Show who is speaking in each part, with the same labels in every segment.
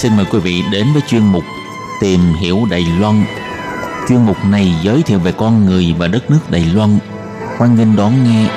Speaker 1: Xin mời quý vị đến với chuyên mục Tìm hiểu Đài Loan. Chuyên mục này giới thiệu về con người và đất nước Đài Loan. Hoan nghênh đón nghe.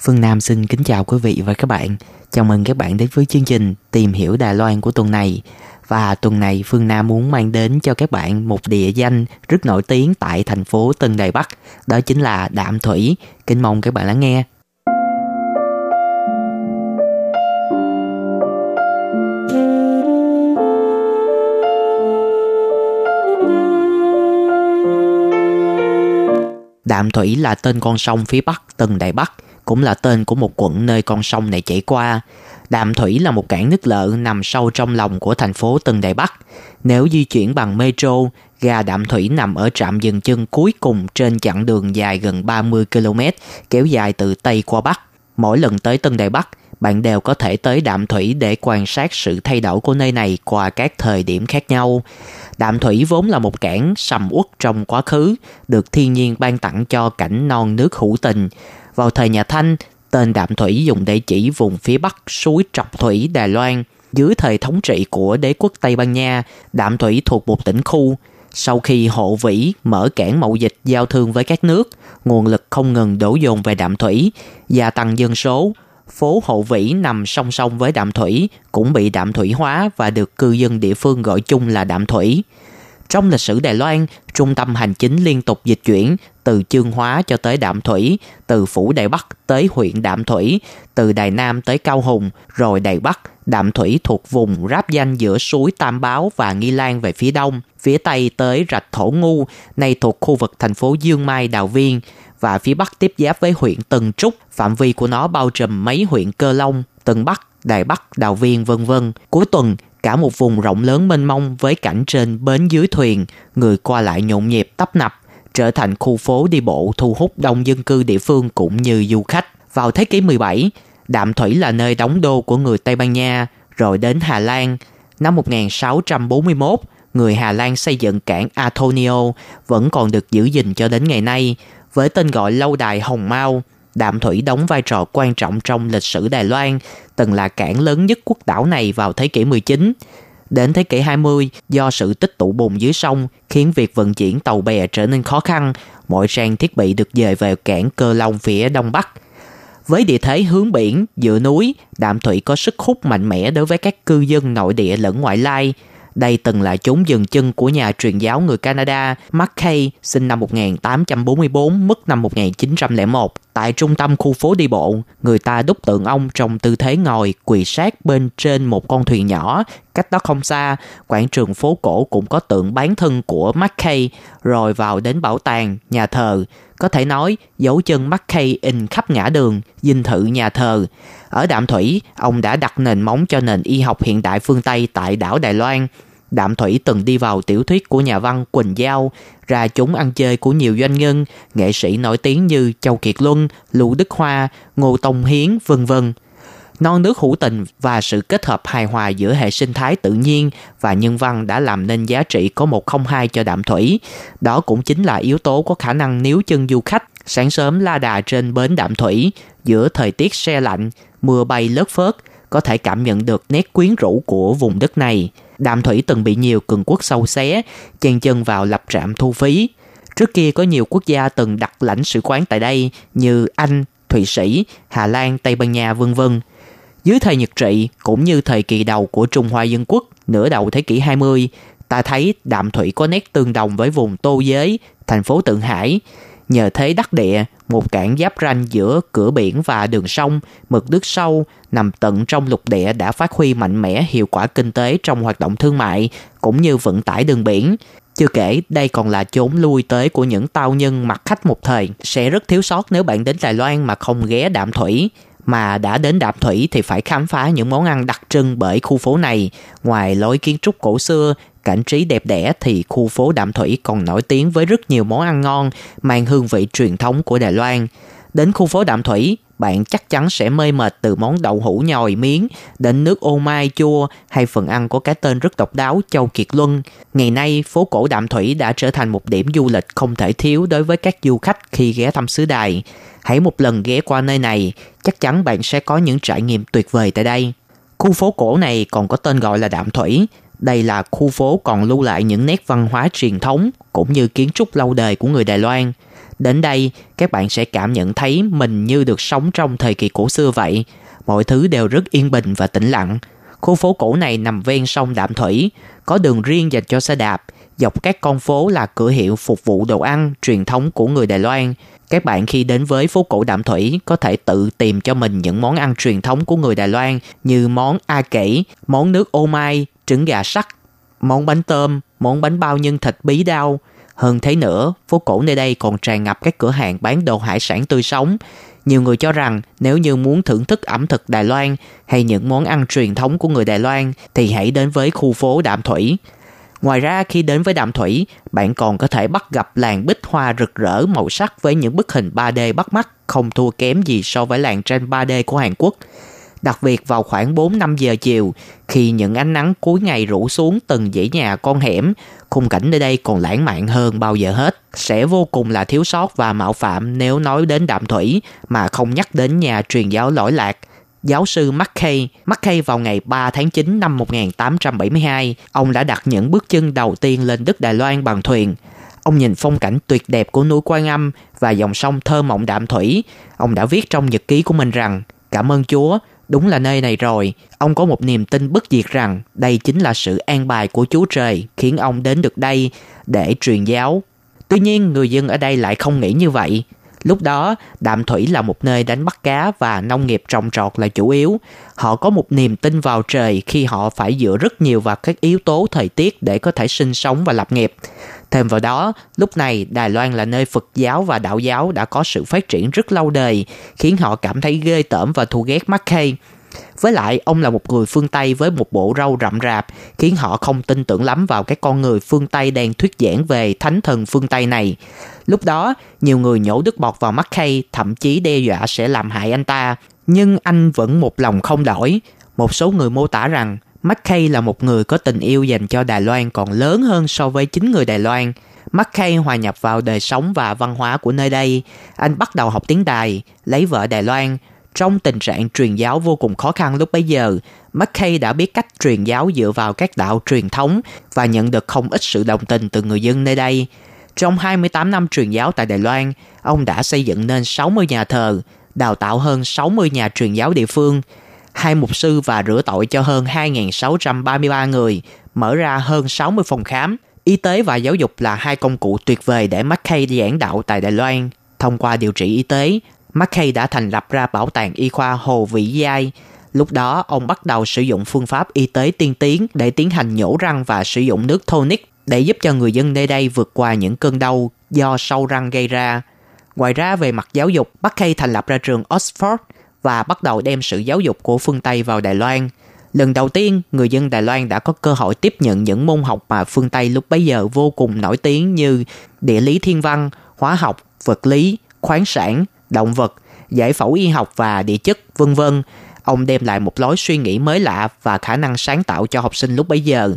Speaker 2: Phương Nam xin kính chào quý vị và các bạn. Chào mừng các bạn đến với chương trình Tìm hiểu Đài Loan của tuần này. Và tuần này Phương Nam muốn mang đến cho các bạn một địa danh rất nổi tiếng tại thành phố Tân Đài Bắc. Đó chính là Đạm Thủy. Kính mong các bạn lắng nghe. Đạm Thủy là tên con sông phía bắc Tân Đại Bắc, cũng là tên của một quận nơi con sông này chảy qua. Đạm Thủy là một cảng nước lợ nằm sâu trong lòng của thành phố Tân Đại Bắc. Nếu di chuyển bằng metro, ga Đạm Thủy nằm ở trạm dừng chân cuối cùng trên chặng đường dài gần 30 km, kéo dài từ Tây qua Bắc. Mỗi lần tới Tân Đại Bắc, bạn đều có thể tới Đạm Thủy để quan sát sự thay đổi của nơi này qua các thời điểm khác nhau. Đạm Thủy vốn là một cảng sầm uất trong quá khứ, được thiên nhiên ban tặng cho cảnh non nước hữu tình. Vào thời nhà Thanh, tên Đạm Thủy dùng để chỉ vùng phía bắc suối Trọc Thủy Đài Loan. Dưới thời thống trị của đế quốc Tây Ban Nha, Đạm Thủy thuộc một tỉnh khu. Sau khi hộ vĩ mở cảng mậu dịch giao thương với các nước, nguồn lực không ngừng đổ dồn về Đạm Thủy, gia tăng dân số. Phố Hộ Vĩ nằm song song với Đạm Thủy cũng bị đạm thủy hóa và được cư dân địa phương gọi chung là Đạm Thủy. Trong lịch sử Đài Loan, trung tâm hành chính liên tục dịch chuyển từ Chương Hóa cho tới Đạm Thủy, từ Phủ Đài Bắc tới huyện Đạm Thủy, từ Đài Nam tới Cao Hùng, rồi Đài Bắc, Đạm Thủy thuộc vùng ráp danh giữa suối Tam Báo và Nghi Lan về phía đông, phía tây tới rạch Thổ Ngu, nay thuộc khu vực thành phố Dương Mai Đào Viên, và phía bắc tiếp giáp với huyện Tân Trúc, phạm vi của nó bao trùm mấy huyện Cơ Long, Tân Bắc, Đài Bắc, Đào Viên vân vân. Cuối tuần, cả một vùng rộng lớn mênh mông với cảnh trên bến dưới thuyền, người qua lại nhộn nhịp tấp nập, trở thành khu phố đi bộ thu hút đông dân cư địa phương cũng như du khách. Vào thế kỷ 17, Đạm Thủy là nơi đóng đô của người Tây Ban Nha, rồi đến Hà Lan. Năm 1641, người Hà Lan xây dựng cảng Antonio vẫn còn được giữ gìn cho đến ngày nay với tên gọi lâu đài Hồng Mao. Đạm Thủy đóng vai trò quan trọng trong lịch sử Đài Loan, từng là cảng lớn nhất quốc đảo này vào thế kỷ 19. Đến thế kỷ 20, do sự tích tụ bùn dưới sông khiến việc vận chuyển tàu bè trở nên khó khăn, mọi trang thiết bị được dời về cảng Cơ Long phía đông bắc. Với địa thế hướng biển, dựa núi, Đạm Thủy có sức hút mạnh mẽ đối với các cư dân nội địa lẫn ngoại lai. Đây từng là chốn dừng chân của nhà truyền giáo người Canada Mackay sinh năm 1844, mất năm 1901. Tại trung tâm khu phố đi bộ, người ta đúc tượng ông trong tư thế ngồi quỳ sát bên trên một con thuyền nhỏ. Cách đó không xa, quảng trường phố cổ cũng có tượng bán thân của Mackay, rồi vào đến bảo tàng, nhà thờ. Có thể nói, dấu chân Mackay in khắp ngã đường, dinh thự nhà thờ. Ở Đạm Thủy, ông đã đặt nền móng cho nền y học hiện đại phương Tây tại đảo Đài Loan. Đạm Thủy từng đi vào tiểu thuyết của nhà văn Quỳnh Giao, ra chúng ăn chơi của nhiều doanh nhân, nghệ sĩ nổi tiếng như Châu Kiệt Luân, Lưu Đức Hoa, Ngô Tông Hiến, vân vân. Non nước hữu tình và sự kết hợp hài hòa giữa hệ sinh thái tự nhiên và nhân văn đã làm nên giá trị có 102 cho đạm thủy. Đó cũng chính là yếu tố có khả năng níu chân du khách sáng sớm la đà trên bến đạm thủy giữa thời tiết se lạnh, mưa bay lất phớt, có thể cảm nhận được nét quyến rũ của vùng đất này. Đạm Thủy từng bị nhiều cường quốc sâu xé, chen chân vào lập trạm thu phí. Trước kia có nhiều quốc gia từng đặt lãnh sự quán tại đây như Anh, Thụy Sĩ, Hà Lan, Tây Ban Nha vân vân. Dưới thời Nhật trị cũng như thời kỳ đầu của Trung Hoa Dân Quốc nửa đầu thế kỷ 20, ta thấy Đạm Thủy có nét tương đồng với vùng Tô Giới, thành phố Tượng Hải. Nhờ thế đắc địa, một cảng giáp ranh giữa cửa biển và đường sông, mực nước sâu, nằm tận trong lục địa đã phát huy mạnh mẽ hiệu quả kinh tế trong hoạt động thương mại cũng như vận tải đường biển. Chưa kể, đây còn là chốn lui tới của những tao nhân mặc khách một thời. Sẽ rất thiếu sót nếu bạn đến Đài Loan mà không ghé đạm thủy. Mà đã đến đạm thủy thì phải khám phá những món ăn đặc trưng bởi khu phố này. Ngoài lối kiến trúc cổ xưa, cảnh trí đẹp đẽ thì khu phố Đạm Thủy còn nổi tiếng với rất nhiều món ăn ngon mang hương vị truyền thống của Đài Loan. Đến khu phố Đạm Thủy, bạn chắc chắn sẽ mê mệt từ món đậu hũ nhồi miếng đến nước ô mai chua hay phần ăn có cái tên rất độc đáo Châu Kiệt Luân. Ngày nay, phố cổ Đạm Thủy đã trở thành một điểm du lịch không thể thiếu đối với các du khách khi ghé thăm xứ Đài. Hãy một lần ghé qua nơi này, chắc chắn bạn sẽ có những trải nghiệm tuyệt vời tại đây. Khu phố cổ này còn có tên gọi là Đạm Thủy. Đây là khu phố còn lưu lại những nét văn hóa truyền thống cũng như kiến trúc lâu đời của người Đài Loan. Đến đây, các bạn sẽ cảm nhận thấy mình như được sống trong thời kỳ cổ xưa vậy. Mọi thứ đều rất yên bình và tĩnh lặng. Khu phố cổ này nằm ven sông Đạm Thủy, có đường riêng dành cho xe đạp. Dọc các con phố là cửa hiệu phục vụ đồ ăn truyền thống của người Đài Loan. Các bạn khi đến với phố cổ Đạm Thủy có thể tự tìm cho mình những món ăn truyền thống của người Đài Loan như món A Kỷ, món nước ô mai, trứng gà sắt, món bánh tôm, món bánh bao nhân thịt bí đao. Hơn thế nữa, phố cổ nơi đây còn tràn ngập các cửa hàng bán đồ hải sản tươi sống. Nhiều người cho rằng nếu như muốn thưởng thức ẩm thực Đài Loan hay những món ăn truyền thống của người Đài Loan thì hãy đến với khu phố Đạm Thủy. Ngoài ra khi đến với Đạm Thủy, bạn còn có thể bắt gặp làng bích hoa rực rỡ màu sắc với những bức hình 3D bắt mắt không thua kém gì so với làng tranh 3D của Hàn Quốc. Đặc biệt vào khoảng 4-5 giờ chiều, khi những ánh nắng cuối ngày rủ xuống từng dãy nhà con hẻm, khung cảnh nơi đây còn lãng mạn hơn bao giờ hết. Sẽ vô cùng là thiếu sót và mạo phạm nếu nói đến Đạm Thủy mà không nhắc đến nhà truyền giáo lỗi lạc giáo sư Mackay. Mackay vào ngày 3 tháng 9 năm 1872, ông đã đặt những bước chân đầu tiên lên đất Đài Loan bằng thuyền. Ông nhìn phong cảnh tuyệt đẹp của núi Quan Âm và dòng sông thơ mộng đạm thủy. Ông đã viết trong nhật ký của mình rằng, cảm ơn Chúa, đúng là nơi này rồi. Ông có một niềm tin bất diệt rằng đây chính là sự an bài của Chúa Trời khiến ông đến được đây để truyền giáo. Tuy nhiên, người dân ở đây lại không nghĩ như vậy. Lúc đó, Đạm Thủy là một nơi đánh bắt cá và nông nghiệp trồng trọt là chủ yếu. Họ có một niềm tin vào trời khi họ phải dựa rất nhiều vào các yếu tố thời tiết để có thể sinh sống và lập nghiệp. Thêm vào đó, lúc này Đài Loan là nơi Phật giáo và đạo giáo đã có sự phát triển rất lâu đời, khiến họ cảm thấy ghê tởm và thù ghét Mackay. Với lại, ông là một người phương Tây với một bộ râu rậm rạp, khiến họ không tin tưởng lắm vào cái con người phương Tây đang thuyết giảng về thánh thần phương Tây này. Lúc đó, nhiều người nhổ đứt bọt vào mắt Kay, thậm chí đe dọa sẽ làm hại anh ta. Nhưng anh vẫn một lòng không đổi. Một số người mô tả rằng McKay là một người có tình yêu dành cho Đài Loan còn lớn hơn so với chính người Đài Loan. McKay hòa nhập vào đời sống và văn hóa của nơi đây. Anh bắt đầu học tiếng Đài, lấy vợ Đài Loan. Trong tình trạng truyền giáo vô cùng khó khăn lúc bấy giờ, McKay đã biết cách truyền giáo dựa vào các đạo truyền thống và nhận được không ít sự đồng tình từ người dân nơi đây. Trong 28 năm truyền giáo tại Đài Loan, ông đã xây dựng nên 60 nhà thờ, đào tạo hơn 60 nhà truyền giáo địa phương, hai mục sư và rửa tội cho hơn 2.633 người, mở ra hơn 60 phòng khám. Y tế và giáo dục là hai công cụ tuyệt vời để McKay giảng đạo tại Đài Loan. Thông qua điều trị y tế, MacKay đã thành lập ra bảo tàng y khoa Hồ Vĩ Giai. Lúc đó, ông bắt đầu sử dụng phương pháp y tế tiên tiến để tiến hành nhổ răng và sử dụng nước tonic để giúp cho người dân nơi đây vượt qua những cơn đau do sâu răng gây ra. Ngoài ra về mặt giáo dục, MacKay thành lập ra trường Oxford và bắt đầu đem sự giáo dục của phương Tây vào Đài Loan. Lần đầu tiên, người dân Đài Loan đã có cơ hội tiếp nhận những môn học mà phương Tây lúc bấy giờ vô cùng nổi tiếng như địa lý thiên văn, hóa học, vật lý, khoáng sản, động vật, giải phẫu y học và địa chất, vân vân. Ông đem lại một lối suy nghĩ mới lạ và khả năng sáng tạo cho học sinh lúc bấy giờ.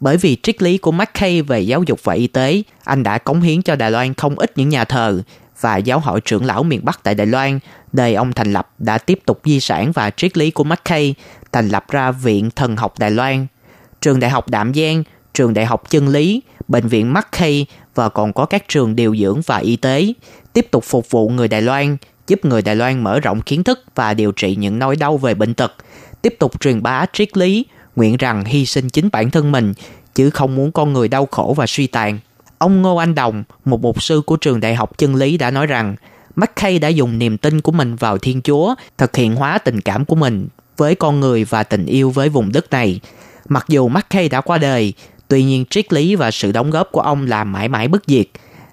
Speaker 2: Bởi vì triết lý của Mackay về giáo dục và y tế, anh đã cống hiến cho Đài Loan không ít những nhà thờ và giáo hội trưởng lão miền Bắc tại Đài Loan, nơi ông thành lập đã tiếp tục di sản và triết lý của Mackay, thành lập ra Viện Thần học Đài Loan, trường đại học Đạm Giang, trường đại học Chân Lý, bệnh viện Mackay và còn có các trường điều dưỡng và y tế, tiếp tục phục vụ người Đài Loan, giúp người Đài Loan mở rộng kiến thức và điều trị những nỗi đau về bệnh tật, tiếp tục truyền bá triết lý, nguyện rằng hy sinh chính bản thân mình chứ không muốn con người đau khổ và suy tàn. Ông Ngô Anh Đồng, một mục sư của trường đại học chân lý đã nói rằng McKay đã dùng niềm tin của mình vào Thiên Chúa, thực hiện hóa tình cảm của mình với con người và tình yêu với vùng đất này. Mặc dù McKay đã qua đời, tuy nhiên triết lý và sự đóng góp của ông là mãi mãi bất diệt.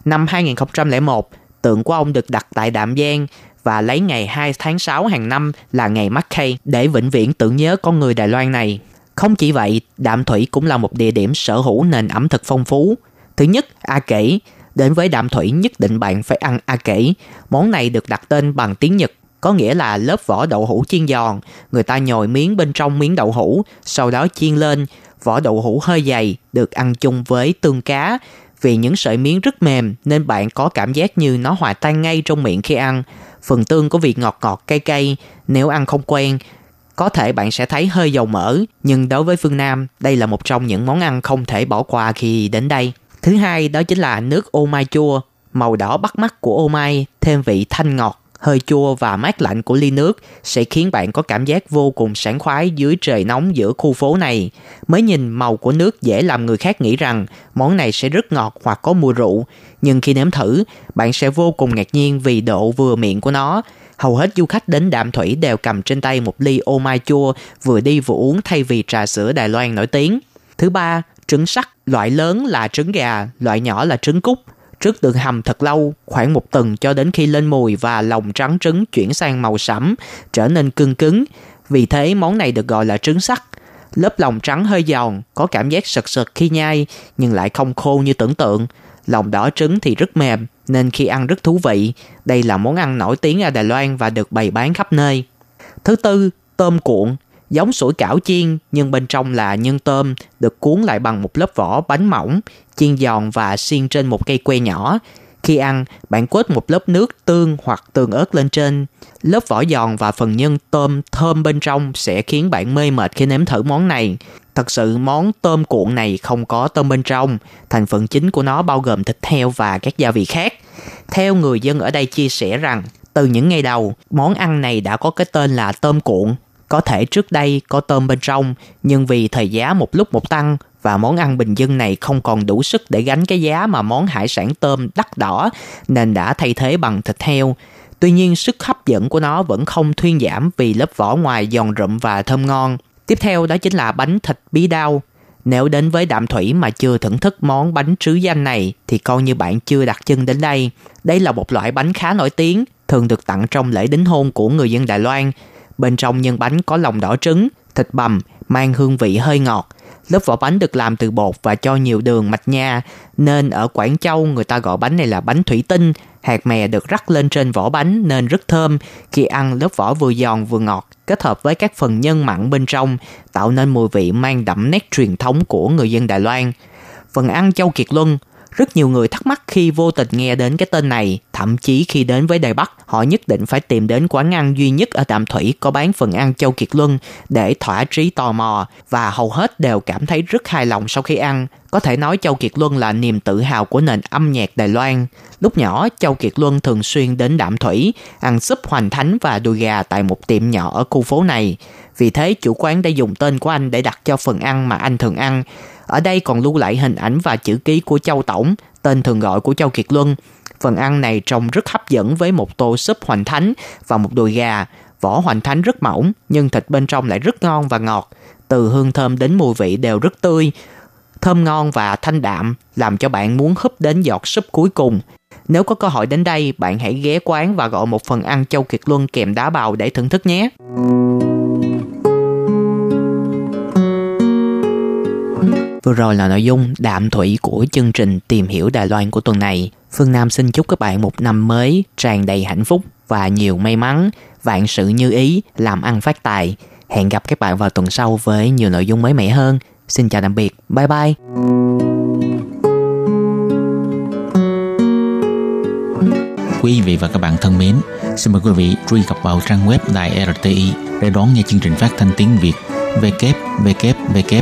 Speaker 2: Năm 2001, tượng của ông được đặt tại Đạm Giang và lấy ngày 2 tháng 6 hàng năm là ngày Mackay để vĩnh viễn tưởng nhớ con người Đài Loan này. Không chỉ vậy, Đạm Thủy cũng là một địa điểm sở hữu nền ẩm thực phong phú. Thứ nhất, A Kể. Đến với Đạm Thủy nhất định bạn phải ăn A Kể. Món này được đặt tên bằng tiếng Nhật có nghĩa là lớp vỏ đậu hũ chiên giòn. Người ta nhồi miếng bên trong miếng đậu hũ, sau đó chiên lên. Vỏ đậu hũ hơi dày, được ăn chung với tương cá. Vì những sợi miếng rất mềm nên bạn có cảm giác như nó hòa tan ngay trong miệng khi ăn. Phần tương có vị ngọt ngọt cay cay, nếu ăn không quen, có thể bạn sẽ thấy hơi dầu mỡ, nhưng đối với phương Nam, đây là một trong những món ăn không thể bỏ qua khi đến đây. Thứ hai đó chính là nước ô mai chua. Màu đỏ bắt mắt của ô mai thêm vị thanh ngọt hơi chua và mát lạnh của ly nước sẽ khiến bạn có cảm giác vô cùng sảng khoái dưới trời nóng giữa khu phố này. Mới nhìn màu của nước dễ làm người khác nghĩ rằng món này sẽ rất ngọt hoặc có mùi rượu, nhưng khi nếm thử, bạn sẽ vô cùng ngạc nhiên vì độ vừa miệng của nó. Hầu hết du khách đến Đạm Thủy đều cầm trên tay một ly ô mai chua vừa đi vừa uống thay vì trà sữa Đài Loan nổi tiếng. Thứ ba, trứng sắt, loại lớn là trứng gà, loại nhỏ là trứng cút. Trước đường hầm thật lâu, khoảng một tuần cho đến khi lên mùi và lòng trắng trứng chuyển sang màu sẫm, trở nên cưng cứng. Vì thế món này được gọi là trứng sắt. Lớp lòng trắng hơi giòn, có cảm giác sật sật khi nhai, nhưng lại không khô như tưởng tượng. Lòng đỏ trứng thì rất mềm, nên khi ăn rất thú vị. Đây là món ăn nổi tiếng ở Đài Loan và được bày bán khắp nơi. Thứ tư, tôm cuộn giống sủi cảo chiên nhưng bên trong là nhân tôm được cuốn lại bằng một lớp vỏ bánh mỏng, chiên giòn và xiên trên một cây que nhỏ. Khi ăn, bạn quết một lớp nước tương hoặc tương ớt lên trên. Lớp vỏ giòn và phần nhân tôm thơm bên trong sẽ khiến bạn mê mệt khi nếm thử món này. Thật sự món tôm cuộn này không có tôm bên trong, thành phần chính của nó bao gồm thịt heo và các gia vị khác. Theo người dân ở đây chia sẻ rằng, từ những ngày đầu, món ăn này đã có cái tên là tôm cuộn có thể trước đây có tôm bên trong, nhưng vì thời giá một lúc một tăng và món ăn bình dân này không còn đủ sức để gánh cái giá mà món hải sản tôm đắt đỏ nên đã thay thế bằng thịt heo. Tuy nhiên sức hấp dẫn của nó vẫn không thuyên giảm vì lớp vỏ ngoài giòn rụm và thơm ngon. Tiếp theo đó chính là bánh thịt bí đao. Nếu đến với Đạm Thủy mà chưa thưởng thức món bánh trứ danh này thì coi như bạn chưa đặt chân đến đây. Đây là một loại bánh khá nổi tiếng, thường được tặng trong lễ đính hôn của người dân Đài Loan Bên trong nhân bánh có lòng đỏ trứng, thịt bằm, mang hương vị hơi ngọt. Lớp vỏ bánh được làm từ bột và cho nhiều đường mạch nha, nên ở Quảng Châu người ta gọi bánh này là bánh thủy tinh. Hạt mè được rắc lên trên vỏ bánh nên rất thơm. Khi ăn lớp vỏ vừa giòn vừa ngọt, kết hợp với các phần nhân mặn bên trong, tạo nên mùi vị mang đậm nét truyền thống của người dân Đài Loan. Phần ăn Châu Kiệt Luân rất nhiều người thắc mắc khi vô tình nghe đến cái tên này, thậm chí khi đến với Đài Bắc, họ nhất định phải tìm đến quán ăn duy nhất ở Đàm Thủy có bán phần ăn Châu Kiệt Luân để thỏa trí tò mò và hầu hết đều cảm thấy rất hài lòng sau khi ăn. Có thể nói Châu Kiệt Luân là niềm tự hào của nền âm nhạc Đài Loan. Lúc nhỏ, Châu Kiệt Luân thường xuyên đến Đạm Thủy, ăn súp hoành thánh và đùi gà tại một tiệm nhỏ ở khu phố này. Vì thế, chủ quán đã dùng tên của anh để đặt cho phần ăn mà anh thường ăn. Ở đây còn lưu lại hình ảnh và chữ ký của Châu Tổng, tên thường gọi của Châu Kiệt Luân. Phần ăn này trông rất hấp dẫn với một tô súp hoành thánh và một đùi gà. Vỏ hoành thánh rất mỏng, nhưng thịt bên trong lại rất ngon và ngọt. Từ hương thơm đến mùi vị đều rất tươi. Thơm ngon và thanh đạm, làm cho bạn muốn húp đến giọt súp cuối cùng. Nếu có cơ hội đến đây, bạn hãy ghé quán và gọi một phần ăn Châu Kiệt Luân kèm đá bào để thưởng thức nhé. Vừa rồi là nội dung đạm thủy của chương trình Tìm hiểu Đài Loan của tuần này. Phương Nam xin chúc các bạn một năm mới tràn đầy hạnh phúc và nhiều may mắn, vạn sự như ý, làm ăn phát tài. Hẹn gặp các bạn vào tuần sau với nhiều nội dung mới mẻ hơn. Xin chào tạm biệt. Bye bye.
Speaker 1: Quý vị và các bạn thân mến, xin mời quý vị truy cập vào trang web Đài RTI để đón nghe chương trình phát thanh tiếng Việt www